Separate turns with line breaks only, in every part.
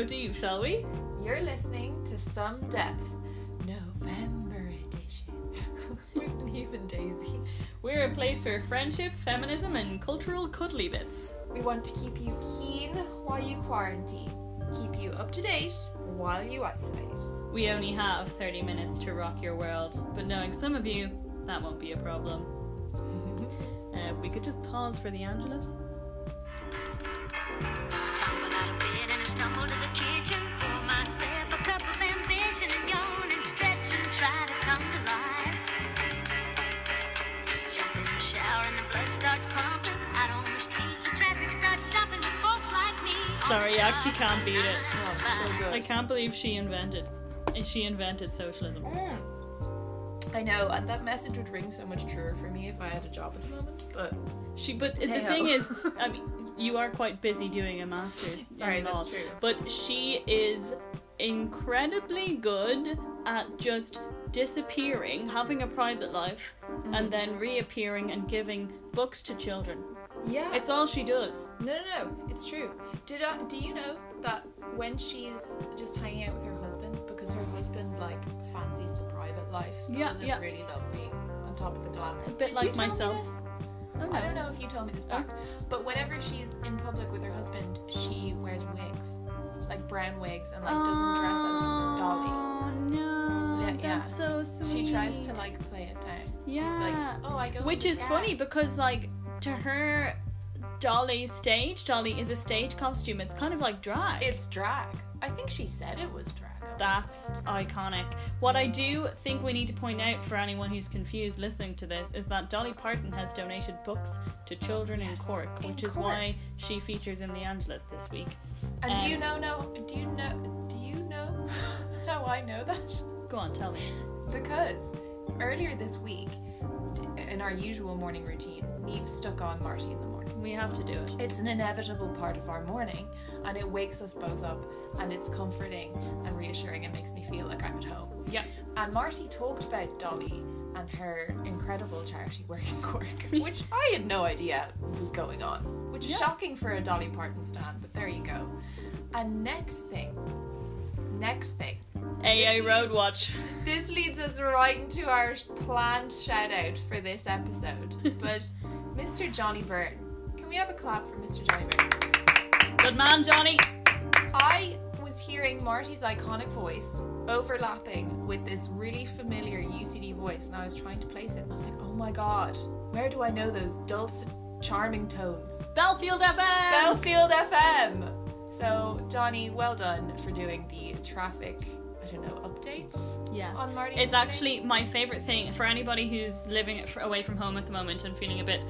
go deep, shall we?
You're listening to Some Depth, November edition, with Neve and Daisy.
We're a place for friendship, feminism, and cultural cuddly bits.
We want to keep you keen while you quarantine, keep you up to date while you isolate.
We only have 30 minutes to rock your world, but knowing some of you, that won't be a problem. Uh, we could just pause for the Angelus. Actually can't beat it.
Oh, so good.
I can't believe she invented. She invented socialism.
Mm. I know, and that message would ring so much truer for me if I had a job at the moment. But
She, but the
Hey-ho.
thing is, I mean, you are quite busy doing a master's.
Sorry, that's true.
But she is incredibly good at just disappearing, having a private life,
Mm-hmm.
and then reappearing and giving books to children.
Yeah,
It's all she does.
no, no, no, it's true. Did I, do you know that when she's just hanging out with her husband, because her husband like fancies the private life,
Yeah,
doesn't
yeah.
really love being on top of the glamour.
A bit
Did
like
you tell me
myself.
this?
Oh,
I don't know if you told me this fact, but whenever she's in public with her husband, she wears wigs, like brown wigs, and like doesn't dress as Dolly.
Oh no,
Yeah, yeah.
so sweet.
She tries to like play it down.
Yeah.
She's like, oh, I go.
Which is funny because, like, to her, Dolly's stage, Dolly is a stage costume. It's kind of like drag.
It's drag. I think she said it was drag.
That's iconic. What I do think we need to point out for anyone who's confused listening to this is that Dolly Parton has donated books to children in Cork,
in
which is why she features in the Angelus this week.
And do you
Um,
know? No. Do you know? Do you know how I know that?
Go on, tell me.
Because earlier this week, in our usual morning routine, Neve stuck on Marty in the morning.
We have to do it.
It's an inevitable part of our morning, and it wakes us both up, and it's comforting and reassuring. It makes me feel like I'm at home.
Yeah.
And Marty talked about Dolly and her incredible charity work in Cork, which I had no idea was going on, which is
Yeah.
shocking for a Dolly Parton stand, but there you go. And next thing, next thing,
AA Road Watch.
this leads us right into our planned shout out for this episode. But Mr. Johnny Byrne, can we have a clap for Mr. Johnny Byrne?
Good man, Johnny.
I was hearing Marty's iconic voice overlapping with this really familiar UCD voice, and I was trying to place it, and I was like, oh my god, where do I know those dulcet, charming tones?
Belfield FM.
Belfield FM! So, Johnny, well done for doing the traffic, don't know, updates
Yes.
on Marty.
It's actually my favorite thing for anybody who's living away from home at the moment and feeling a bit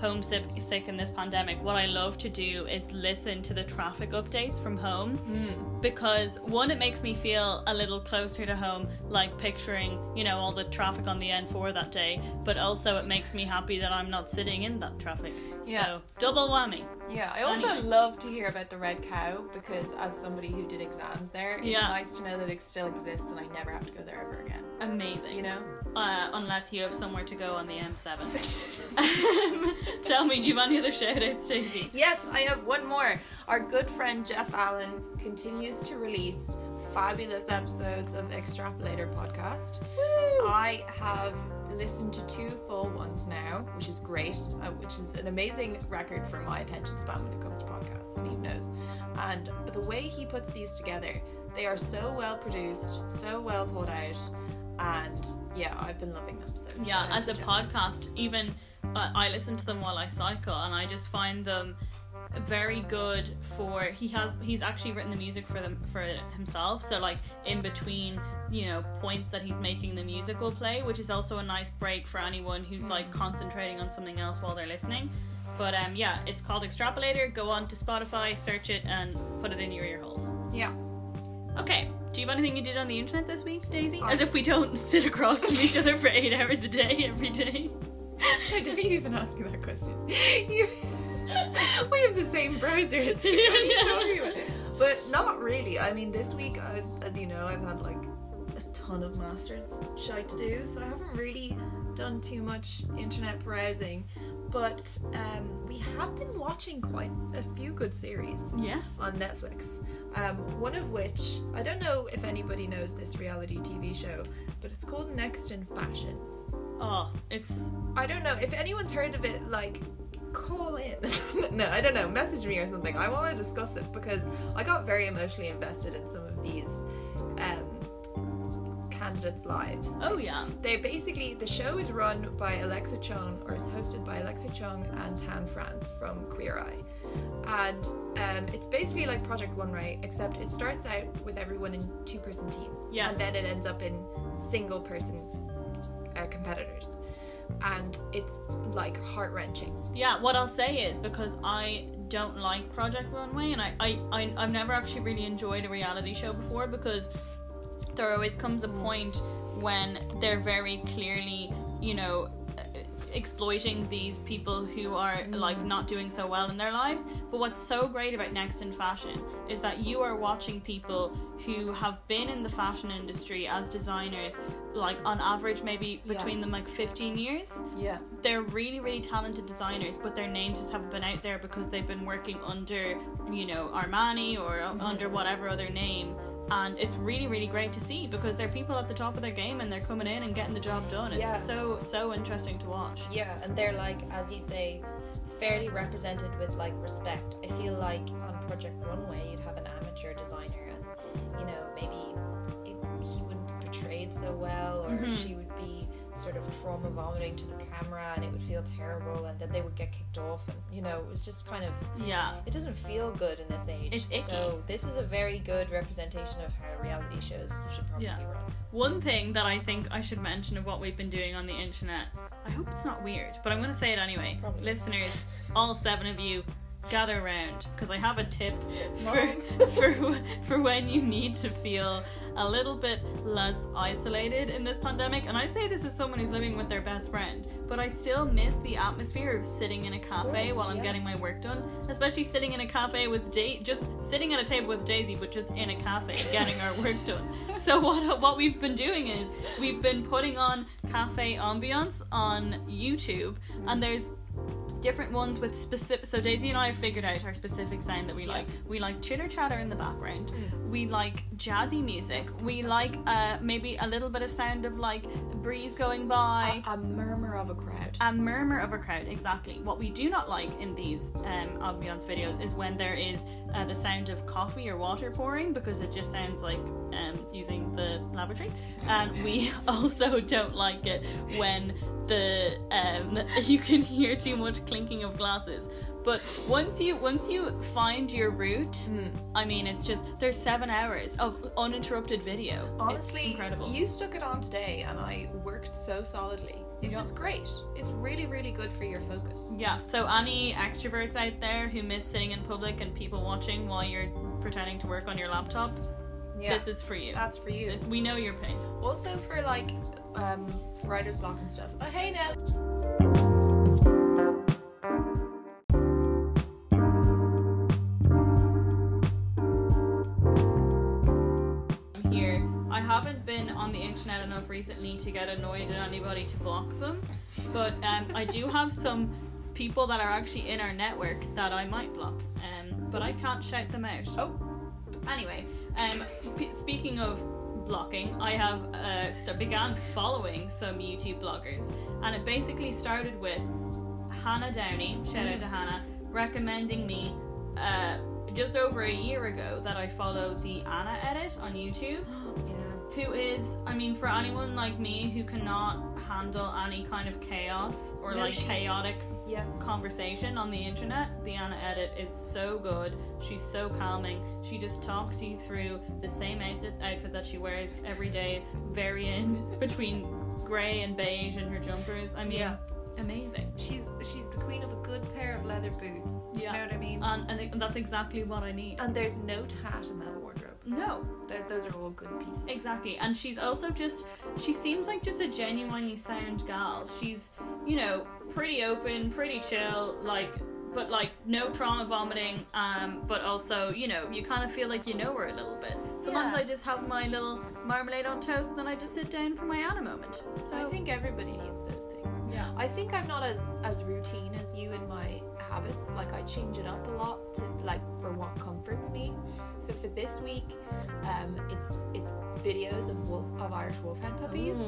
homesick sick in this pandemic. What I love to do is listen to the traffic updates from home
Hmm.
because one, it makes me feel a little closer to home, like picturing, you know, all the traffic on the N4 that day, but also it makes me happy that I'm not sitting in that traffic.
Yeah.
So, double whammy.
Yeah, I also
Anyway.
love to hear about the red cow because as somebody who did exams there, it's
Yeah.
nice to know that it still exists and I never have to go there ever again.
Amazing.
You know?
Uh, unless you have somewhere to go on the M7. Tell me, do you have any other shout outs, Stacey?
Yes, I have one more. Our good friend Jeff Allen continues to release fabulous episodes of Extrapolator podcast. I have listened to two full ones now, which is great, uh, which is an amazing record for my attention span when it comes to podcasts. Steve knows. And the way he puts these together, they are so well produced, so well thought out, and yeah, I've been loving them. So
Yeah,
out
as a podcast, even uh, I listen to them while I cycle, and I just find them very good for he has he's actually written the music for them for himself so like in between you know points that he's making the music will play which is also a nice break for anyone who's like concentrating on something else while they're listening. But um yeah it's called extrapolator. Go on to spotify search it and put it in your ear holes.
Yeah.
Okay do you have anything you did on the internet this week daisy as if we don't sit across from each other for eight hours a day every day
I dare you even ask me that question. You, we have the same browser history. What are you talking about? But not really. I mean, this week, I was, as you know, I've had like a ton of masters shite to do, so I haven't really done too much internet browsing. But um, we have been watching quite a few good series
Yes.
on Netflix. Um, one of which I don't know if anybody knows this reality TV show, but it's called Next in Fashion.
Oh, it's
I don't know if anyone's heard of it. Like, call in. no, I don't know. Message me or something. I want to discuss it because I got very emotionally invested in some of these um, candidates' lives.
oh yeah.
They basically the show is run by Alexa Chung or is hosted by Alexa Chung and Tan France from Queer Eye, and um, it's basically like Project Runway, except it starts out with everyone in two-person teams,
Yes.
and then it ends up in single-person uh, competitors, and it's like heart wrenching.
Yeah, what I'll say is because I don't like Project Runway, and I, I, I I've never actually really enjoyed a reality show before because there always comes a point when they're very clearly, you know, exploiting these people who are like not doing so well in their lives. But what's so great about Next in Fashion is that you are watching people who have been in the fashion industry as designers, like on average, maybe
Yeah.
between them like 15 years
Yeah,
they're really really talented designers but their names just haven't been out there because they've been working under you know armani or mm-hmm. under whatever other name and it's really really great to see because they're people at the top of their game and they're coming in and getting the job done it's
Yeah.
so so interesting to watch
Yeah, and they're like, as you say, fairly represented with like respect. I feel like on Project Runway, you'd have an amateur designer, and you know maybe it, he wouldn't be portrayed so well, or
Mhm.
she trauma vomiting to the camera, and it would feel terrible, and then they would get kicked off, and you know it was just kind of
yeah
it doesn't feel good in this age.
It's icky.
So this is a very good representation of how reality shows should probably
Yeah.
be run.
One thing that I think I should mention of what we've been doing on the internet, I hope it's not weird, but I'm going to say it anyway.
Probably.
Listeners, all seven of you, gather around because I have a tip for, for for when you need to feel a little bit less isolated in this pandemic. And I say this as someone who's living with their best friend, but I still miss the atmosphere of sitting in a cafe
course,
while I'm
yeah.
getting my work done, especially sitting in a cafe with da- just sitting at a table with Daisy, but just in a cafe getting our work done. So what what we've been doing is we've been putting on cafe ambiance on YouTube, and there's different ones with specific. So Daisy and I have figured out our specific sound that we
Yeah.
like. We like chitter chatter in the background.
Mm.
We like jazzy music. We like uh, maybe a little bit of sound of like a breeze going by.
a, a murmur of a crowd.
A murmur of a crowd, exactly. What we do not like in these um, ambiance videos is when there is uh, the sound of coffee or water pouring because it just sounds like um, using the lavatory. And we also don't like it when the um, you can hear too much clinking of glasses. But once you once you find your route,
Mm.
I mean, it's just there's seven hours of uninterrupted video.
Honestly,
it's incredible.
you stuck it on today, and I worked so solidly. It
Yeah.
was great. It's really, really good for your focus.
Yeah, so any extroverts out there who miss sitting in public and people watching while you're pretending to work on your laptop,
Yeah,
this is for you.
that's for you.
This, we know your pain.
Also for like um, writer's block and stuff. Oh, hey now.
Haven't been on the internet enough recently to get annoyed at anybody to block them, but um, I do have some people that are actually in our network that I might block, um, but I can't shout them out.
Oh.
Anyway, um, p- speaking of blocking, I have uh, st- began following some YouTube bloggers, and it basically started with Hannah Downey. Shout out to Hannah recommending me. Uh, just over a year ago, that I followed the Anna edit on YouTube. Who is, I mean, for anyone like me who cannot handle any kind of chaos or
No,
like
she-
chaotic
Yeah.
conversation on the internet. The Anna edit is so good. She's so calming. She just talks you through the same outfit, outfit that she wears every day, varying between grey and beige in her jumpers. I mean,
Yeah.
amazing.
She's she's the queen of a good pair of leather boots.
Yeah.
You know what I mean?
And I think that's exactly what I need.
and there's no tat in that wardrobe.
No,
Th- those are all good pieces.
exactly. And she's also just, she seems like just a genuinely sound gal. She's, you know, pretty open, pretty chill, like, but like no trauma vomiting, um, but also, you know, you kind of feel like you know her a little bit. Sometimes
Yeah.
I just have my little marmalade on toast and I just sit down for my Anna moment. So,
I think everybody needs those things.
yeah.
I think I'm not as as routine as you in my habits. Like I change it up a lot to like for what comforts me. So for this week, um, it's it's videos of wolf of Irish wolfhound puppies,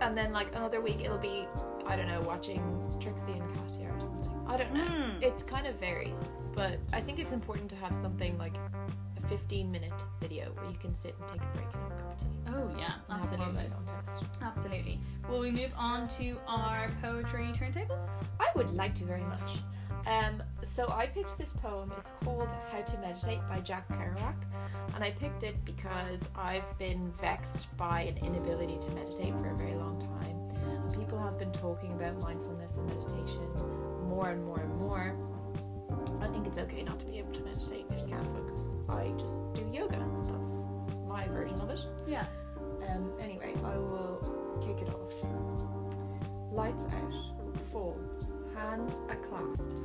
and then like another week it'll be I don't know watching Trixie and Katya or something. I don't know.
Mm.
It kind of varies, but I think it's important to have something like a 15 minute video where you can sit and take a break and have a cup of tea.
Oh yeah,
and have more
absolutely, absolutely. Will we move on to our poetry turntable?
I would like to very much. Um, so I picked this poem. It's called How to Meditate by Jack Kerouac. And I picked it because I've been vexed by an inability to meditate for a very long time. People have been talking about mindfulness and meditation more and more and more. I think it's okay not to be able to meditate if you can't focus. I just do yoga. That's my version of it.
Yes.
Um, anyway, I will kick it off. Lights out, fall, hands are clasped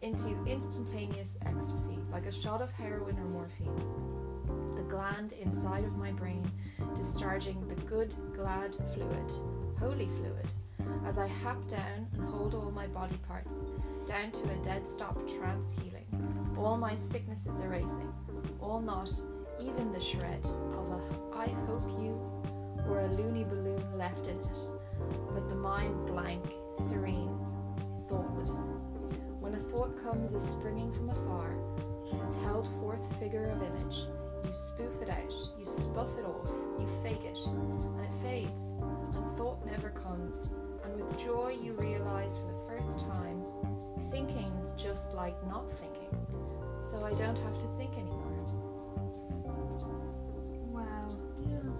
into instantaneous ecstasy, like a shot of heroin or morphine. The gland inside of my brain discharging the good, glad fluid, holy fluid, as I hap down and hold all my body parts down to a dead stop trance healing, all my sicknesses erasing, all not, even the shred of a I hope you or a loony balloon left in it, but the mind blank, serene, thoughtless. When a thought comes as springing from afar, with its held forth figure of image, you spoof it out, you spuff it off, you fake it, and it fades, and thought never comes, and with joy you realize for the first time, thinking's just like not thinking, so I don't have to think anymore.
Wow. Yeah.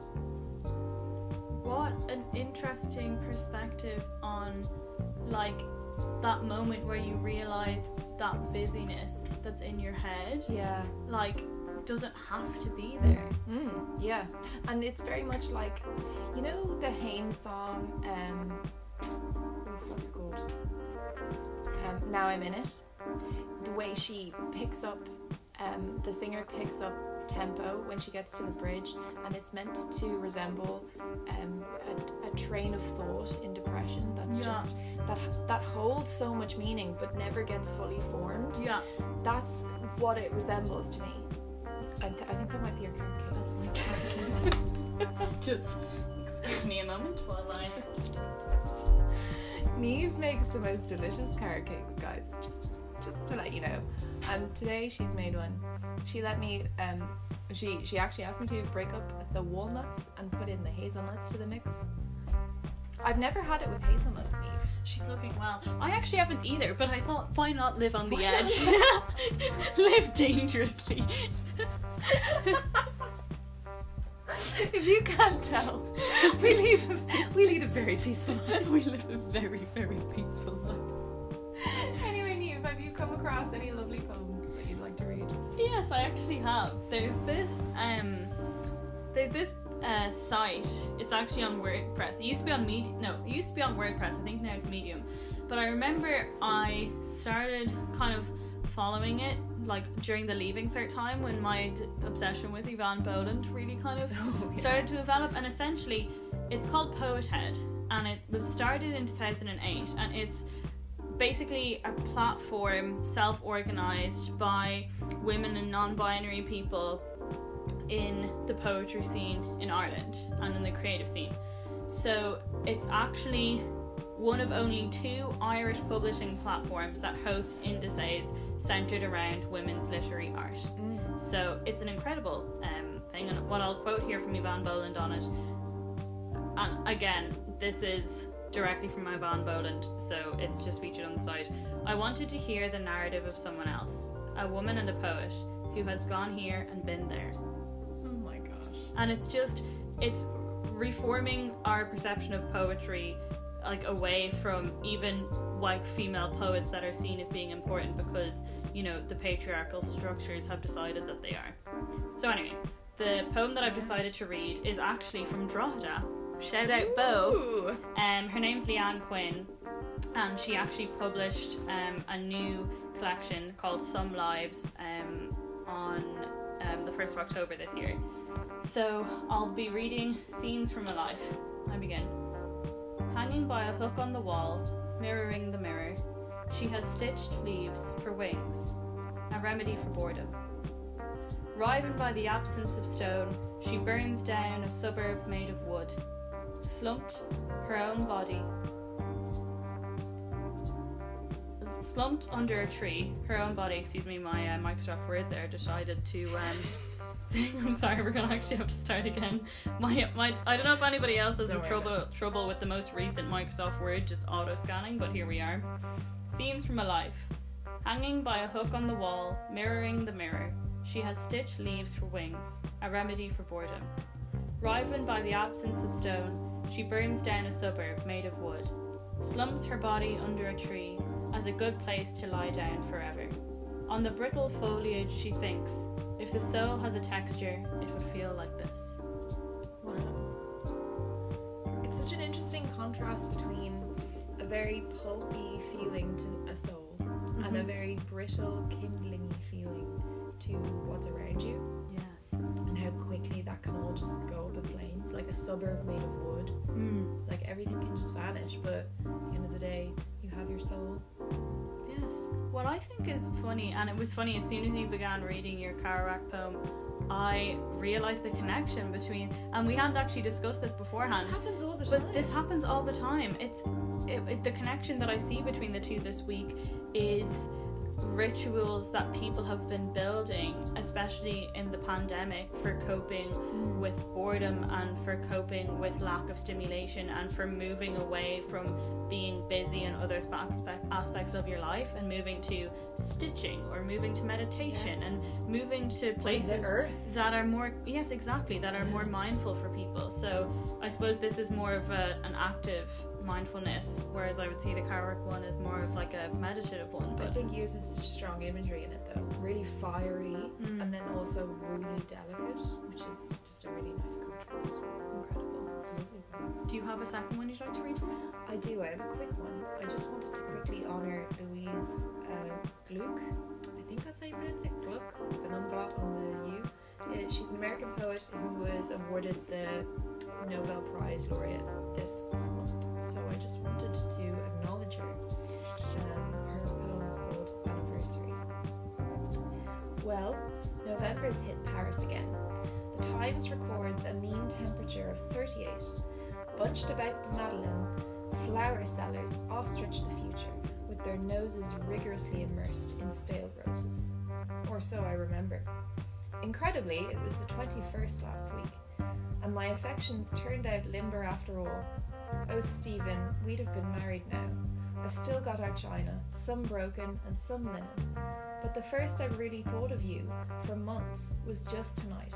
What an interesting perspective on like that moment where you realize that busyness that's in your head
Yeah.
like doesn't have to be there.
Mm, yeah, and it's very much like, you know, the Haim song. Um, what's it called? Um, now I'm in it. The way she picks up, um, the singer picks up tempo when she gets to the bridge, and it's meant to resemble um, a, a train of thought in depression. That's
Yeah.
just that that holds so much meaning but never gets fully formed.
Yeah.
That's what it resembles to me. I, th- I think that might be your carrot cake. That's my carrot cake.
Just excuse me a moment while I
Neve makes the most delicious carrot cakes, guys. Just just to let you know. And today she's made one. She let me um she she actually asked me to break up the walnuts and put in the hazelnuts to the mix. I've never had it with hazelnuts, Neve.
She's looking well. I actually haven't either, but I thought, why not live on the edge? live dangerously.
if you can't tell, we lead we lead a very peaceful life.
we live a very, very peaceful life.
Across any lovely poems that you'd like to read?
Yes, I actually have. There's this um there's this uh, site. It's actually on WordPress. It used to be on Medium. No, it used to be on WordPress. I think now it's Medium. But I remember I started kind of following it like during the leaving cert time when my d- obsession with Eavan Boland really kind of started to develop. And essentially, it's called Poethead, and it was started in 2008, and it's basically a platform self-organized by women and non-binary people in the poetry scene in Ireland and in the creative scene. So it's actually one of only two Irish publishing platforms that host indices centered around women's literary art. So it's an incredible um, thing, and what I'll quote here from Eavan Boland on it. And again, this is directly from Eavan Boland, so it's just featured on the site. I wanted to hear the narrative of someone else, a woman and a poet who has gone here and been there.
Oh my gosh.
And it's just, it's reforming our perception of poetry like away from even like female poets that are seen as being important because you know the patriarchal structures have decided that they are so anyway the poem that i've decided to read is actually from drogheda shout out bo um, her name's Leanne Quinn, and she actually published um, a new collection called Some Lives um, on um, the 1st of October this year. So I'll be reading Scenes from a Life. I begin. Hanging by a hook on the wall, mirroring the mirror, she has stitched leaves for wings, a remedy for boredom. Riven by the absence of stone, she burns down a suburb made of wood. Slumped her own body. Slumped under a tree, her own body, excuse me, my uh, Microsoft Word there decided to. Um, I'm sorry, we're gonna actually have to start again. My, my, I don't know if anybody else has a trouble trouble with the most recent Microsoft Word just auto scanning, but here we are. Scenes from a life. Hanging by a hook on the wall, mirroring the mirror, she has stitched leaves for wings, a remedy for boredom. Riven by the absence of stone, she burns down a suburb made of wood, slumps her body under a tree as a good place to lie down forever. On the brittle foliage, she thinks, if the soul has a texture, it would feel like this.
It's such an interesting contrast between a very pulpy feeling to a soul and a
Mhm.
very brittle, kindling feeling to what's around you,
Yes.
and how quickly that can all just go up in flames, like a suburb made of wood.
Mm.
Like everything can just vanish, but at the end of the day, you have your soul.
Yes. What I think is funny, and it was funny as soon as you began reading your Kerouac poem, I realized the connection between, and we hadn't actually discussed this beforehand.
This happens all the time.
But this happens all the time. It's it, it, the connection that I see between the two this week is rituals that people have been building, especially in the pandemic, for coping with boredom and for coping with lack of stimulation and for moving away from being busy in other aspect, aspects of your life and moving to stitching or moving to meditation
Yes.
and moving to places that are more yes exactly that are more mindful for people so i suppose this is more of a, an active mindfulness whereas i would see the Kerouac one as more of like a meditative one but
I think uses such strong imagery in it though. Really fiery
Mm.
and then also really delicate, which is just a really nice contrast.
incredible. Do you have a second one you'd like to read for me
I do, I have a quick one. I just wanted to quickly honour Louise uh, Gluck. I think that's how you pronounce it, Gluck, with an umlaut on the U. Uh, she's an American poet who was awarded the Nobel Prize laureate this. So I just wanted to acknowledge her. Um, her poem is called Anniversary. Well, November's hit Paris again. The Times records a mean temperature of 38. Bunched about the Madeleine, flower sellers ostrich the future with their noses rigorously immersed in stale roses. Or so I remember. Incredibly, it was the 21st last week, and my affections turned out limber after all. Oh, Stephen, we'd have been married now. I've still got our china, some broken and some linen. But the first I really thought of you, for months, was just tonight,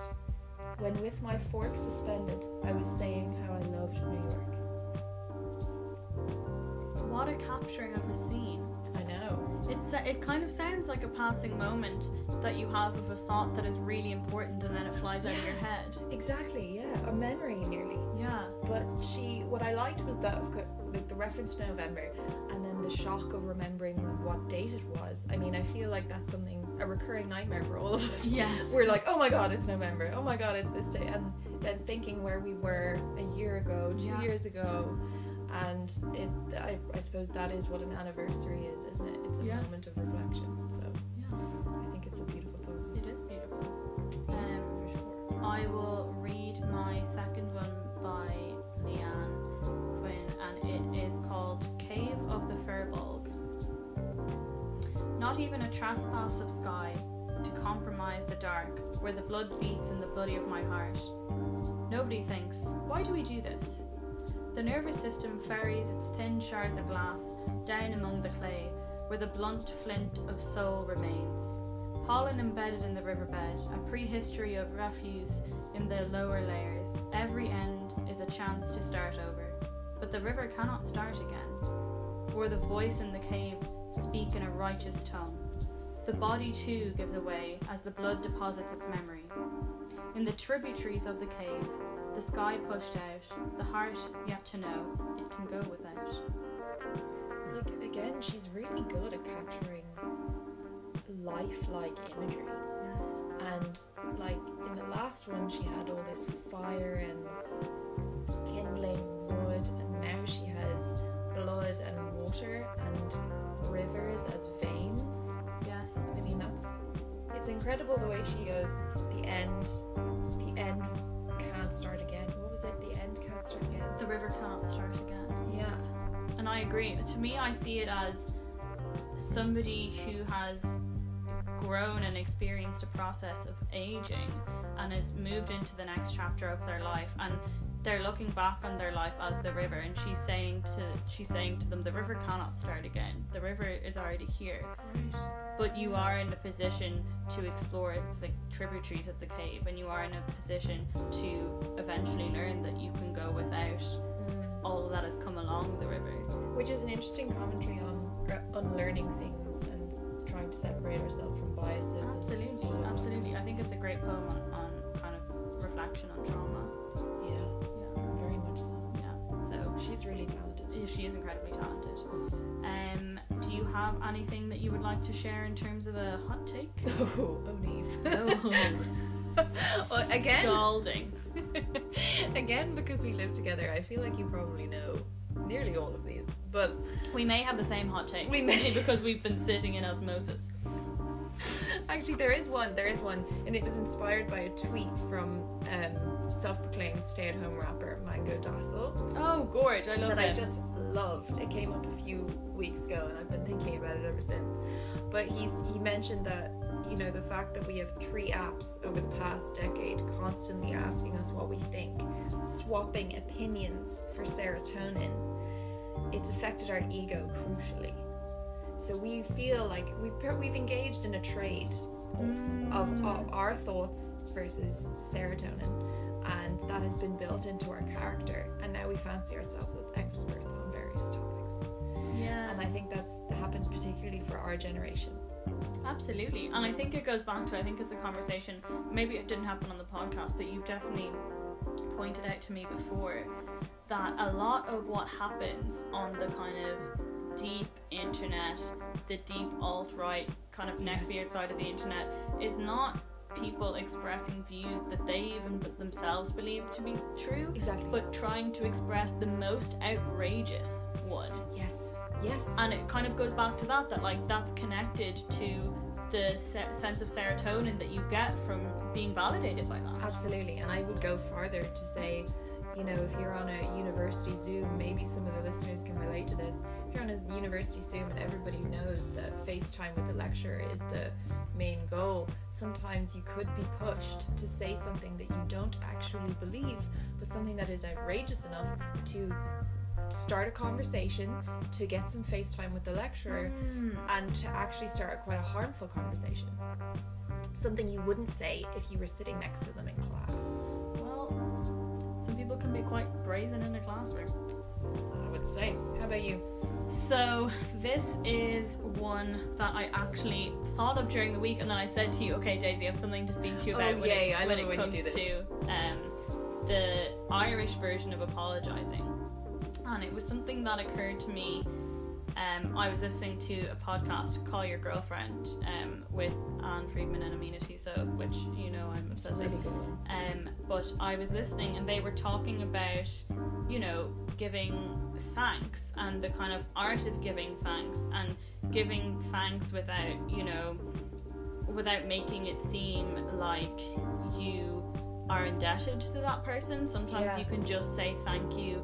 when with my fork suspended, I was saying how I loved New York.
what a capturing of a scene
I know.
it's it kind of sounds like a passing moment that you have of a thought that is really important and then it flies out of your head
Exactly, yeah. A memory nearly.
yeah
But she, what I liked was that, of co- like the reference to November, and then the shock of remembering what date it was. I mean, I feel like that's something a recurring nightmare for all of us.
Yes.
We're like, oh my god, it's November. Oh my god, it's this day, and then thinking where we were a year ago, two
Yeah.
years ago, and it. I, I suppose that is what an anniversary is, isn't it? It's a
Yes.
moment of reflection. So
yeah
I think it's a beautiful poem.
it is beautiful um,
For sure.
I will read my second one by Not even a trespass of sky to compromise the dark, where the blood beats in the bloody of my heart. Nobody thinks, why do we do this? The nervous system ferries its thin shards of glass down among the clay, where the blunt flint of soul remains. Pollen embedded in the riverbed, a prehistory of refuse in the lower layers. Every end is a chance to start over. But the river cannot start again. The voice in the cave speak in a righteous tongue. The body too gives away as the blood deposits its memory. In the tributaries of the cave, the sky pushed out, the heart yet to know, it can go without.
Like again, she's really good at capturing lifelike imagery.
Yes.
And like in the last one, she had all this fire and kindling wood, and now she has blood and water and rivers as veins.
Yes.
I mean, that's it's incredible the way she goes. The end, the end can't start again. What was it? The end can't start again.
The river can't start again.
Yeah,
And I agree. To me, I see it as somebody who has grown and experienced a process of aging and has moved into the next chapter of their life and they're looking back on their life as the river and she's saying to she's saying to them the river cannot start again the river is already here
right.
but you are in a position to explore the tributaries of the cave and you are in a position to eventually learn that you can go without mm. all that has come along the river
Which is an interesting commentary on unlearning things and trying to separate ourselves from biases.
Absolutely, absolutely. I think it's a great poem on, on kind of reflection on trauma.
She's really talented.
she, she is incredibly talented. Um, do you have anything that you would like to share in terms of a hot take?
Oh, O'Neill.
Oh.
well, again,
Scalding.
again, because we live together, I feel like you probably know nearly all of these. But
We may have the same hot take.
We may.
because we've been sitting in osmosis.
actually, there is one. There is one, and it was inspired by a tweet from um, self-proclaimed stay-at-home rapper Mango Dassel
Oh, gorge! I love
that I just loved. It came up a few weeks ago, and I've been thinking about it ever since. But he's he mentioned that you know the fact that we have three apps over the past decade constantly asking us what we think, swapping opinions for serotonin. It's affected our ego crucially. So we feel like we've we've engaged in a trade of, of, of our thoughts versus serotonin, and that has been built into our character. And now we fancy ourselves as experts on various topics.
yeah.
And I think that's happened particularly for our generation.
Absolutely. And I think it goes back to I think it's a conversation maybe it didn't happen on the podcast, but you've definitely pointed out to me before that a lot of what happens on the kind of deep internet, the deep alt right kind of
Yes.
neckbeard side of the internet is not people expressing views that they even themselves believe to be true,
Exactly.
but trying to express the most outrageous one
yes, yes,
and it kind of goes back to that that like that's connected to the se- sense of serotonin that you get from being validated by that
absolutely. And I would go farther to say, you know, if you're on a university Zoom, maybe some of the listeners can relate to this. If you're on a university Zoom and everybody knows that FaceTime with the lecturer is the main goal, sometimes you could be pushed to say something that you don't actually believe, but something that is outrageous enough to start a conversation, to get some FaceTime with the lecturer, hmm. and to actually start quite a harmful conversation. Something you wouldn't say if you were sitting next to them in class.
well some people can be quite brazen in a classroom
I would say. How about you?
So this is one that I actually thought of during the week and then I said to you okay Daisy I have something to speak to you
Oh,
about when
yay,
it,
I
when it
when you
comes
do this.
to um, the Irish version of apologizing and it was something that occurred to me um, I was listening to a podcast, Call Your Girlfriend, um, with Ann Friedman and Aminatou Sow, which you know I'm obsessed with. Um, but I was listening and they were talking about, you know, giving thanks and the kind of art of giving thanks and giving thanks without, you know, without making it seem like you are indebted to that person. Sometimes
Yeah.
you can just say thank you.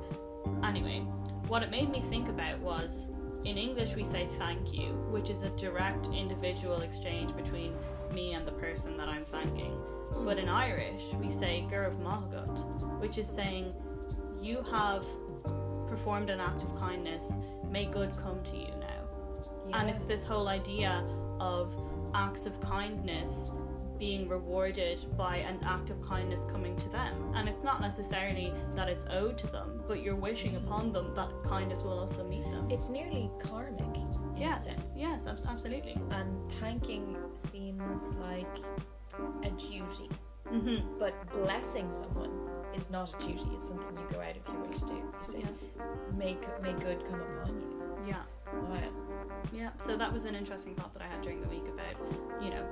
Anyway, what it made me think about was in English we say thank you, which is a direct individual exchange between me and the person that I'm thanking. But in Irish we say Go raibh maith agat, which is saying you have performed an act of kindness, may good come to you now. And it's this whole idea of acts of kindness being rewarded by an act of kindness coming to them. And it's not necessarily that it's owed to them, but you're wishing upon them that kindness will also meet them.
It's nearly karmic in
yes,
a sense.
yes, abs- absolutely.
And thanking seems like a duty.
hmm
But blessing someone is not a duty, it's something you go out of your way to do. You say,
Yes.
make, make good come upon you.
Yeah.
Wow.
Yeah, so that was an interesting thought that I had during the week about, you know,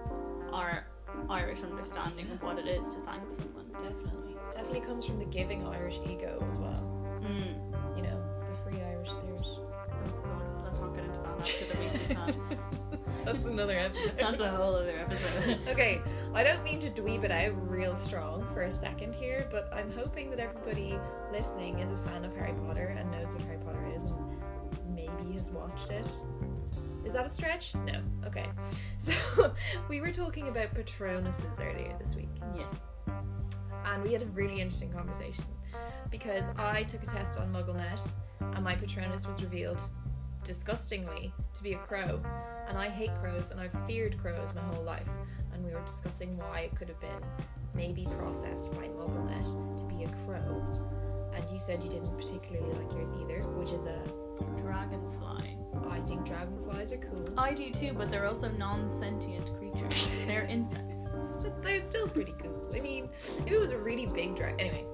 our Irish understanding of what it is to thank someone.
Definitely. Definitely comes from the giving Irish ego as well.
Mm.
You know, the free Irish there's.
Oh god, let's not get into that. That's because the week we've.
That's another episode.
That's a whole other episode.
okay, I don't mean to dweeb it out real strong for a second here, but I'm hoping that everybody listening is a fan of Harry Potter and knows what Harry Potter is and maybe has watched it. Is that a stretch? No. Okay. So we were talking about Patronuses earlier this week,
yes.
and we had a really interesting conversation because I took a test on MuggleNet and my Patronus was revealed disgustingly to be a crow. And I hate crows and I've feared crows my whole life. And we were discussing why it could have been maybe processed by MuggleNet to be said you didn't particularly like yours either, which is a.
Dragonfly.
I think dragonflies are cool.
I do too, but they're also non-sentient creatures. They're insects.
But they're still pretty cool. I mean, if it was a really big dragon, anyway,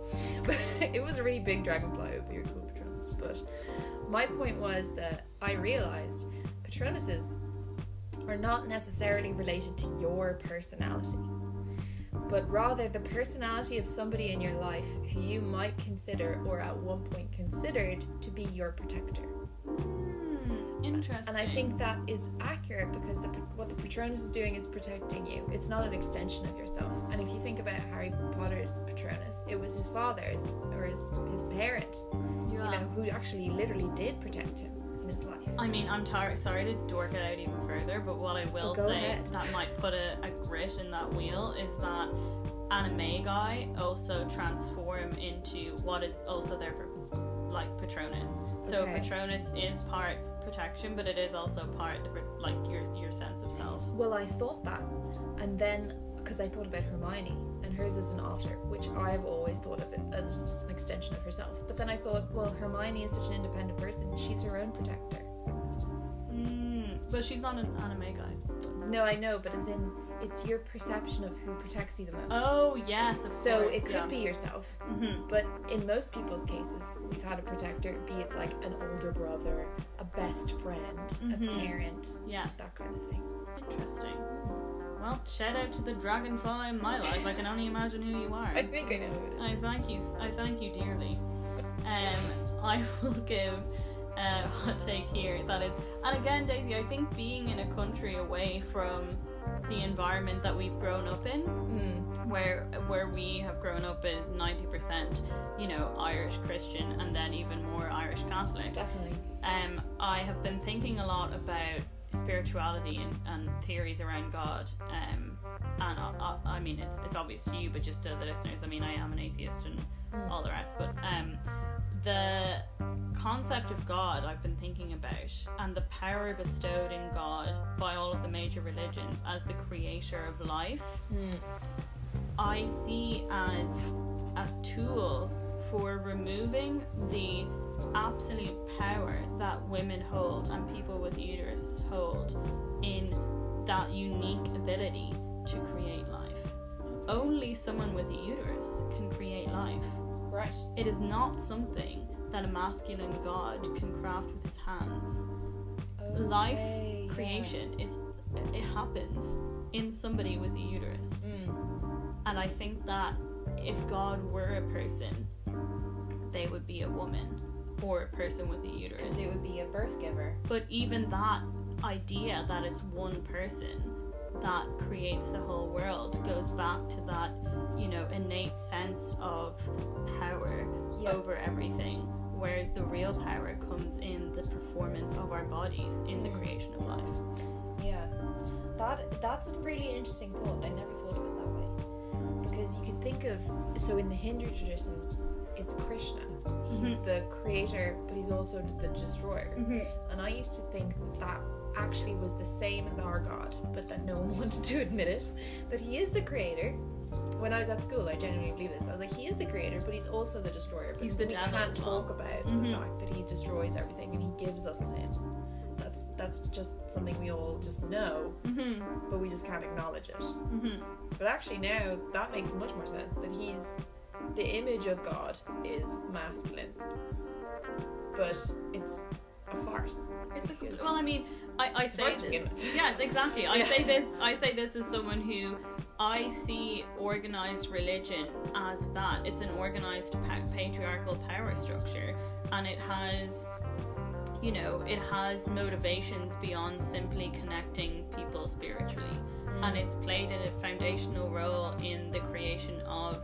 it was a really big dragonfly, it would be a cool Patronus. But my point was that I realized Patronuses are not necessarily related to your personality, but rather the personality of somebody in your life who you might consider, or at one point considered, to be your protector.
Hmm, interesting.
And I think that is accurate because the, what the Patronus is doing is protecting you. It's not an extension of yourself. And if you think about Harry Potter's Patronus, it was his father's or his, his parent, you know, who actually literally did protect him in his life.
I mean, I'm sorry to dork it out even further, but what I will
go
say
ahead.
that might put a, a grit in that wheel is that animagi also transform into what is also their like Patronus. So
Okay.
Patronus is part protection, but it is also part like your your sense of self.
Well, I thought that. And then, because I thought about Hermione, and hers is an otter, which I've always thought of it as just an extension of herself. But then I thought, well, Hermione is such an independent person. She's her own protector.
But she's not an animagi.
No, I know, but as in, it's your perception of who protects you the most.
Oh yes, of
So
course.
it could
yeah.
be yourself,
Mhm.
but in most people's cases, we've had a protector, be it like an older brother, a best friend,
Mhm.
a parent,
Yes.
that kind of thing.
Interesting. Well, shout out to the dragonfly in my life. I can only imagine who you are.
I think I know who it is.
I thank you. I thank you dearly. Um, I will give hot take here. That is, and again, Daisy, I think being in a country away from the environment that we've grown up in,
Mm.
where where we have grown up is ninety percent, you know, Irish Christian, and then even more Irish Catholic
Definitely.
um, I have been thinking a lot about spirituality and, and theories around God. Um, and I, I, I mean, it's it's obvious to you, but just to the listeners, I mean, I am an atheist and
Mm.
all the rest. But um, the concept of God I've been thinking about, and the power bestowed in God by all of the major religions as the creator of life.
Mm.
I see as a tool for removing the absolute power that women hold and people with uteruses hold in that unique ability to create life. Only someone with a uterus can create life.
Right.
It is not something that a masculine god can craft with his hands. Life
Okay, yeah.
creation is it happens in somebody with a uterus.
Mm.
And I think that if God were a person, they would be a woman or a person with a uterus.
Because it would be a birth giver.
But even that idea that it's one person that creates the whole world goes back to that, you know, innate sense of power
Yeah.
over everything. Whereas the real power comes in the performance of our bodies in the
Mm.
creation of life.
Yeah. That that's a really interesting thought. I never thought of it that way.
Because you can think of so in the Hindu tradition, it's Krishna. He's
Mhm.
the creator, but he's also the destroyer. And I used to think that that actually was the same as our God, but that no one wanted to admit it. That he is the creator. When I was at school, I genuinely believe this. I was like, he is the creator, but he's also the destroyer. But
He's the
we
devil
can't
well.
talk about
Mhm.
the fact that he destroys everything and he gives us sin. That's that's just something we all just know,
hmm
but we just can't acknowledge it.
hmm
But actually now that makes much more sense that he's the image of God is masculine. But it's a farce.
It's a, well, I mean, I, I say
First to begin
this. Yes, exactly. I
Yeah.
say this. I say this as someone who I see organized religion as that. It's an organized pa- patriarchal power structure, and it has, you know, it has motivations beyond simply connecting people spiritually, and it's played a foundational role in the creation of,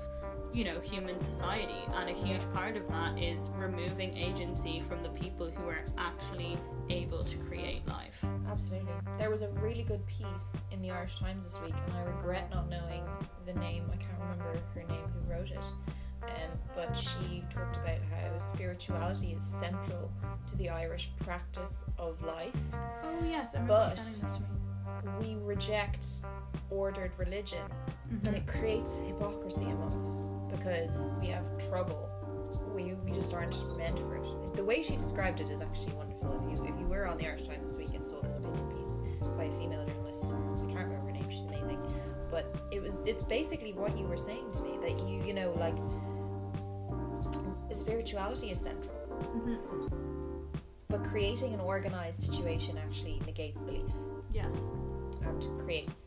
you know, human society. And a huge part of that is removing agency from the people who are actually able to create life.
Absolutely. There was a really good piece in the Irish Times this week, and I regret not knowing the name. I can't remember her name who wrote it. Um, but she talked about how spirituality is central to the Irish practice of life.
Oh yes, I
remember you
remember
sending this We reject ordered religion,
Mm-hmm.
and it creates hypocrisy among us because we have trouble. We, we just aren't meant for it. The way she described it is actually wonderful. If you if you were on the Irish Times this week and saw this opinion piece by a female journalist, I can't remember her name. She's amazing. But it was it's basically what you were saying to me that you you know like spirituality is central,
Mhm.
But creating an organized situation actually negates belief
Yes.
and creates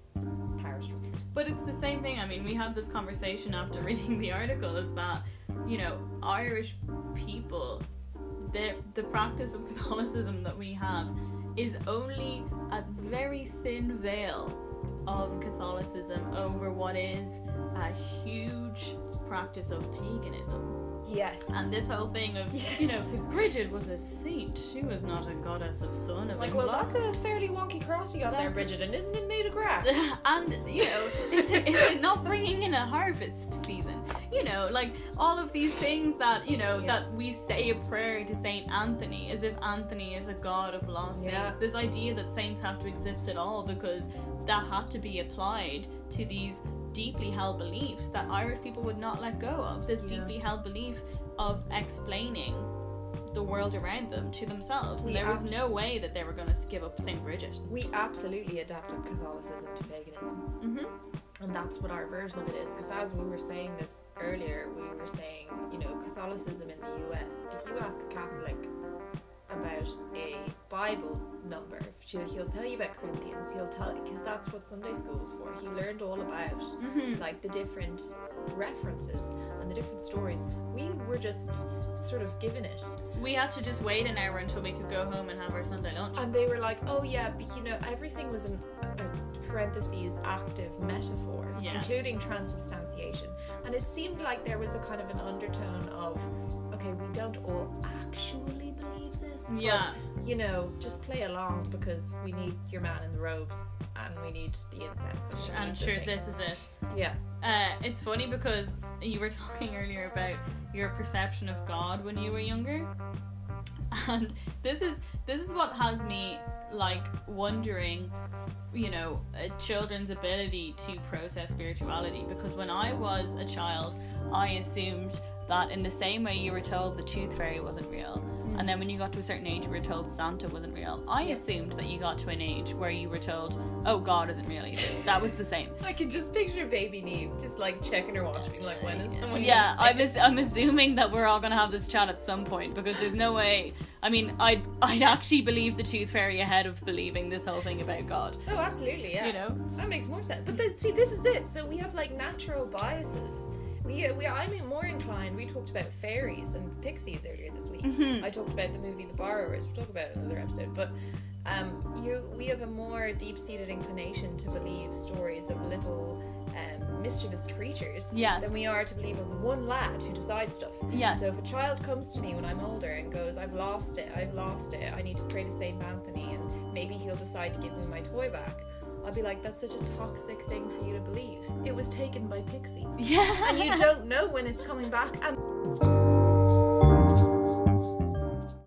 power structures.
But it's the same thing. I mean, we had this conversation after reading the article is that, you know, Irish people, the, the practice of Catholicism that we have is only a very thin veil of Catholicism over what is a huge practice of paganism.
Yes.
And this whole thing of, you know, Bridget was a saint. She was not a goddess of sun. Of
Like, well, that's a fairly wonky cross you got there, Bridget, and isn't it made of grass?
and you know, is it, is it not bringing in a harvest season? You know, like all of these things that you know
Yeah.
that we say a prayer to Saint Anthony as if Anthony is a god of lost
Yeah.
things. This idea that saints have to exist at all because that had to be applied to these deeply held beliefs that Irish people would not let go of. This
Yeah.
deeply held belief of explaining the world around them to themselves.
We
And there was no way that they were going to give up Saint Bridget.
We absolutely adapted Catholicism to paganism.
Mm-hmm.
And that's what our version of it is. Because as we were saying this earlier, we were saying, you know, Catholicism in the US, if you ask a Catholic about a Bible number, he'll tell you about Corinthians, he'll tell because that's what Sunday school is for. He learned all about
Mm-hmm.
like the different references and the different stories. We were just sort of given it.
We had to just wait an hour until we could go home and have our Sunday lunch.
And they were like, oh yeah, but you know, everything was in a parentheses active metaphor,
Yeah.
including transubstantiation. And it seemed like there was a kind of an undertone of, okay, we don't all actually this. but,
Yeah.
you know, just play along because we need your man in the robes and we need the incense. And, need the
sure this is it.
Yeah.
Uh, it's funny because you were talking earlier about your perception of God when you were younger, and this is this is what has me like wondering, you know, a children's ability to process spirituality. Because when I was a child, I assumed that in the same way you were told the tooth fairy wasn't real, and then when you got to a certain age, you were told Santa wasn't real. I assumed that you got to an age where you were told, "Oh, God isn't real either." That was the same.
I can just picture baby Neve just like checking her watch, being like, when is someone
yeah, I'm, ass- I'm assuming that we're all gonna have this chat at some point because there's no way. I mean, I'd I'd actually believe the tooth fairy ahead of believing this whole thing about God.
Oh, absolutely, yeah.
You know,
That makes more sense. But then, see, this is it. So we have like natural biases. We, we, I'm more inclined. We talked about fairies and pixies earlier this week.
Mhm.
I talked about the movie The Borrowers. We'll talk about it in another episode. But um, you, we have a more deep-seated inclination to believe stories of little um, mischievous creatures
Yes.
than we are to believe of one lad who decides stuff.
yes,
So if a child comes to me when I'm older and goes, I've lost it, I've lost it, I need to pray to Saint Anthony, and maybe he'll decide to give me my toy back, I'll be like, that's such a toxic thing for you to believe. It was taken by pixies.
yeah,
And you don't know when it's coming back. And